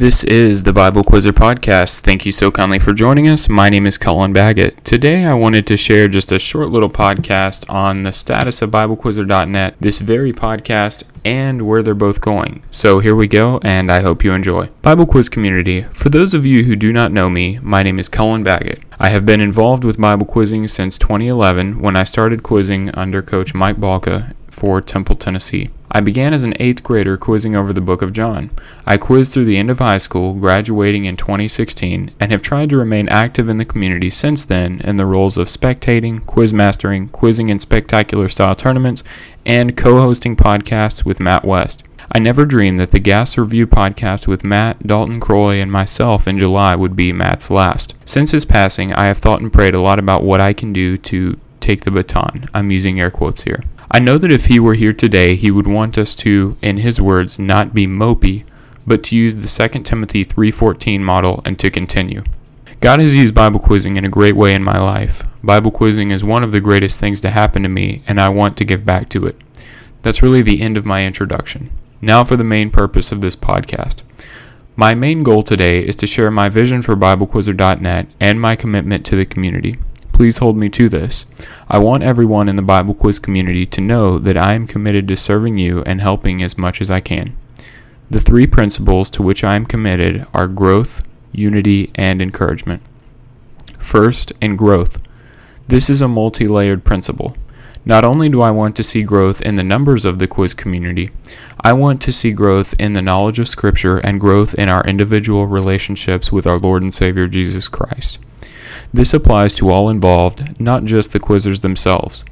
This is the Bible Quizzer Podcast. Thank you so kindly for joining us. My name is Cullen Baggett. Today I wanted to share just a short little podcast on the status of BibleQuizzer.net, this very podcast, and where they're both going. So here we go, and I hope you enjoy. Bible Quiz Community. For those of you who do not know me, my name is Cullen Baggett. I have been involved with Bible quizzing since 2011 when I started quizzing under Coach Mike Balka for Temple, Tennessee. I began as an eighth grader quizzing over the book of John. I quizzed through the end of high school, graduating in 2016, and have tried to remain active in the community since then in the roles of spectating, quiz mastering, quizzing in spectacular style tournaments, and co hosting podcasts with Matt West. I never dreamed that the Gas Review podcast with Matt, Dalton Croy, and myself in July would be Matt's last. Since his passing, I have thought and prayed a lot about what I can do to take the baton. I'm using air quotes here. I know that if he were here today, he would want us to, in his words, not be mopey, but to use the 2 Timothy 3:14 model and to continue. God has used Bible quizzing in a great way in my life. Bible quizzing is one of the greatest things to happen to me, and I want to give back to it. That's really the end of my introduction. Now for the main purpose of this podcast. My main goal today is to share my vision for BibleQuizzer.net and my commitment to the community. Please hold me to this. I want everyone in the Bible quiz community to know that I am committed to serving you and helping as much as I can. The three principles to which I am committed are growth, unity, and encouragement. First, in growth. This is a multi layered principle. Not only do I want to see growth in the numbers of the quiz community, I want to see growth in the knowledge of Scripture and growth in our individual relationships with our Lord and Savior Jesus Christ. This applies to all involved, not just the quizzers themselves.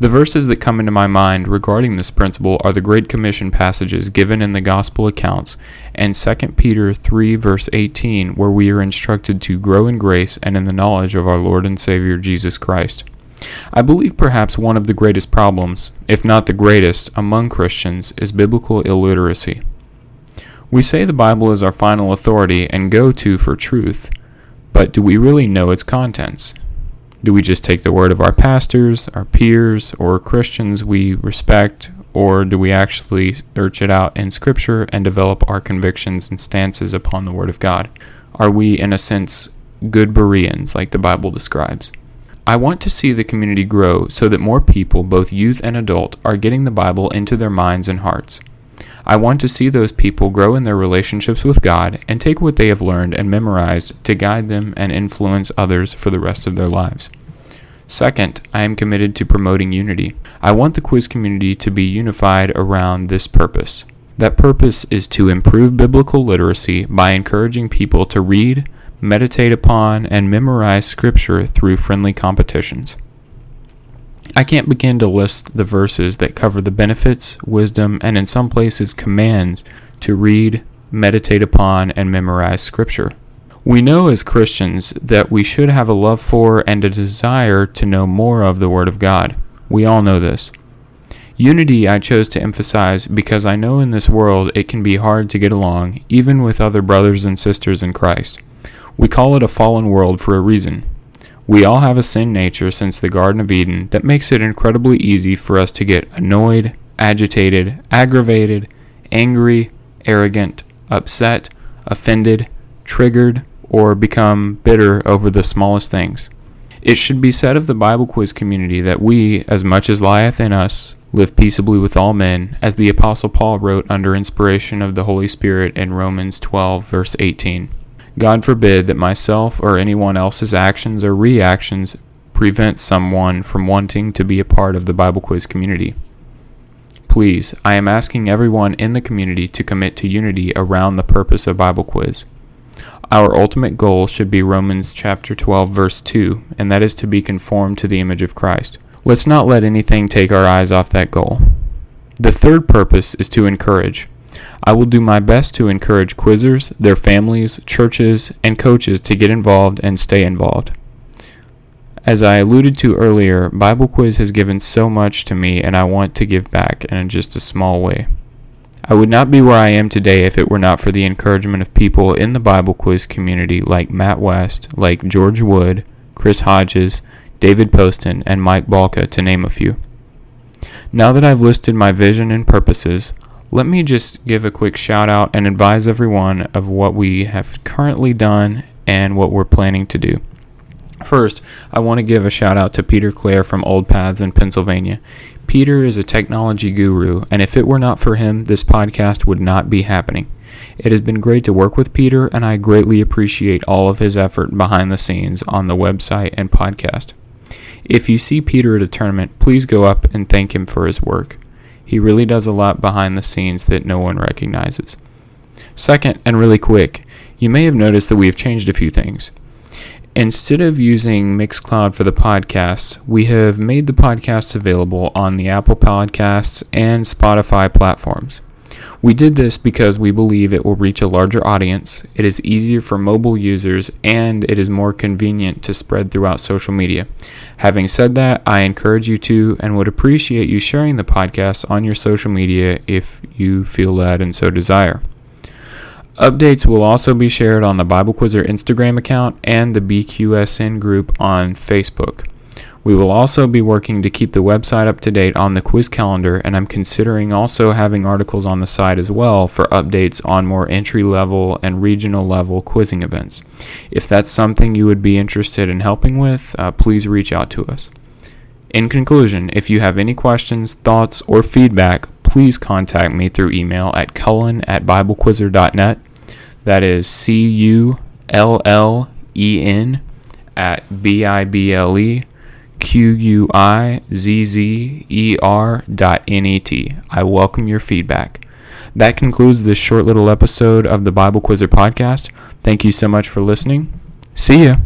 The verses that come into my mind regarding this principle are the Great Commission passages given in the Gospel accounts and 2 Peter 3, verse 18, where we are instructed to grow in grace and in the knowledge of our Lord and Savior Jesus Christ. I believe perhaps one of the greatest problems, if not the greatest, among Christians is biblical illiteracy. We say the Bible is our final authority and go to for truth, but do we really know its contents? Do we just take the word of our pastors, our peers, or Christians we respect, or do we actually search it out in Scripture and develop our convictions and stances upon the Word of God? Are we, in a sense, good Bereans, like the Bible describes? I want to see the community grow so that more people, both youth and adult, are getting the Bible into their minds and hearts. I want to see those people grow in their relationships with God and take what they have learned and memorized to guide them and influence others for the rest of their lives. Second, I am committed to promoting unity. I want the quiz community to be unified around this purpose. That purpose is to improve biblical literacy by encouraging people to read, meditate upon, and memorize Scripture through friendly competitions. I can't begin to list the verses that cover the benefits, wisdom, and in some places commands to read, meditate upon, and memorize Scripture. We know as Christians that we should have a love for and a desire to know more of the Word of God. We all know this. Unity I chose to emphasize because I know in this world it can be hard to get along, even with other brothers and sisters in Christ. We call it a fallen world for a reason. We all have a sin nature since the Garden of Eden that makes it incredibly easy for us to get annoyed, agitated, aggravated, angry, arrogant, upset, offended, triggered, or become bitter over the smallest things. It should be said of the Bible quiz community that we, as much as lieth in us, live peaceably with all men, as the Apostle Paul wrote under inspiration of the Holy Spirit in Romans 12, verse 18. God forbid that myself or anyone else's actions or reactions prevent someone from wanting to be a part of the Bible quiz community. Please, I am asking everyone in the community to commit to unity around the purpose of Bible quiz. Our ultimate goal should be Romans chapter 12 verse 2, and that is to be conformed to the image of Christ. Let's not let anything take our eyes off that goal. The third purpose is to encourage. I will do my best to encourage quizzers, their families, churches, and coaches to get involved and stay involved. As I alluded to earlier, Bible Quiz has given so much to me, and I want to give back in just a small way. I would not be where I am today if it were not for the encouragement of people in the Bible Quiz community like Matt West, like George Wood, Chris Hodges, David Poston, and Mike Balka, to name a few. Now that I've listed my vision and purposes, let me just give a quick shout out and advise everyone of what we have currently done and what we're planning to do. First, I want to give a shout out to Peter Clare from Old Paths in Pennsylvania. Peter is a technology guru, and if it were not for him, this podcast would not be happening. It has been great to work with Peter, and I greatly appreciate all of his effort behind the scenes on the website and podcast. If you see Peter at a tournament, please go up and thank him for his work. He really does a lot behind the scenes that no one recognizes. Second, and really quick, you may have noticed that we have changed a few things. Instead of using Mixcloud for the podcasts, we have made the podcasts available on the Apple Podcasts and Spotify platforms. We did this because we believe it will reach a larger audience, it is easier for mobile users, and it is more convenient to spread throughout social media. Having said that, I encourage you to and would appreciate you sharing the podcast on your social media if you feel that and so desire. Updates will also be shared on the Bible Quizzer Instagram account and the BQSN group on Facebook. We will also be working to keep the website up to date on the quiz calendar, and I'm considering also having articles on the site as well for updates on more entry level and regional level quizzing events. If that's something you would be interested in helping with, uh, please reach out to us. In conclusion, if you have any questions, thoughts, or feedback, please contact me through email at cullen at biblequizzer.net. That is C U L L E N at B I B L E Q U I Z Z E R dot N E T. I welcome your feedback. That concludes this short little episode of the Bible Quizzer podcast. Thank you so much for listening. See ya.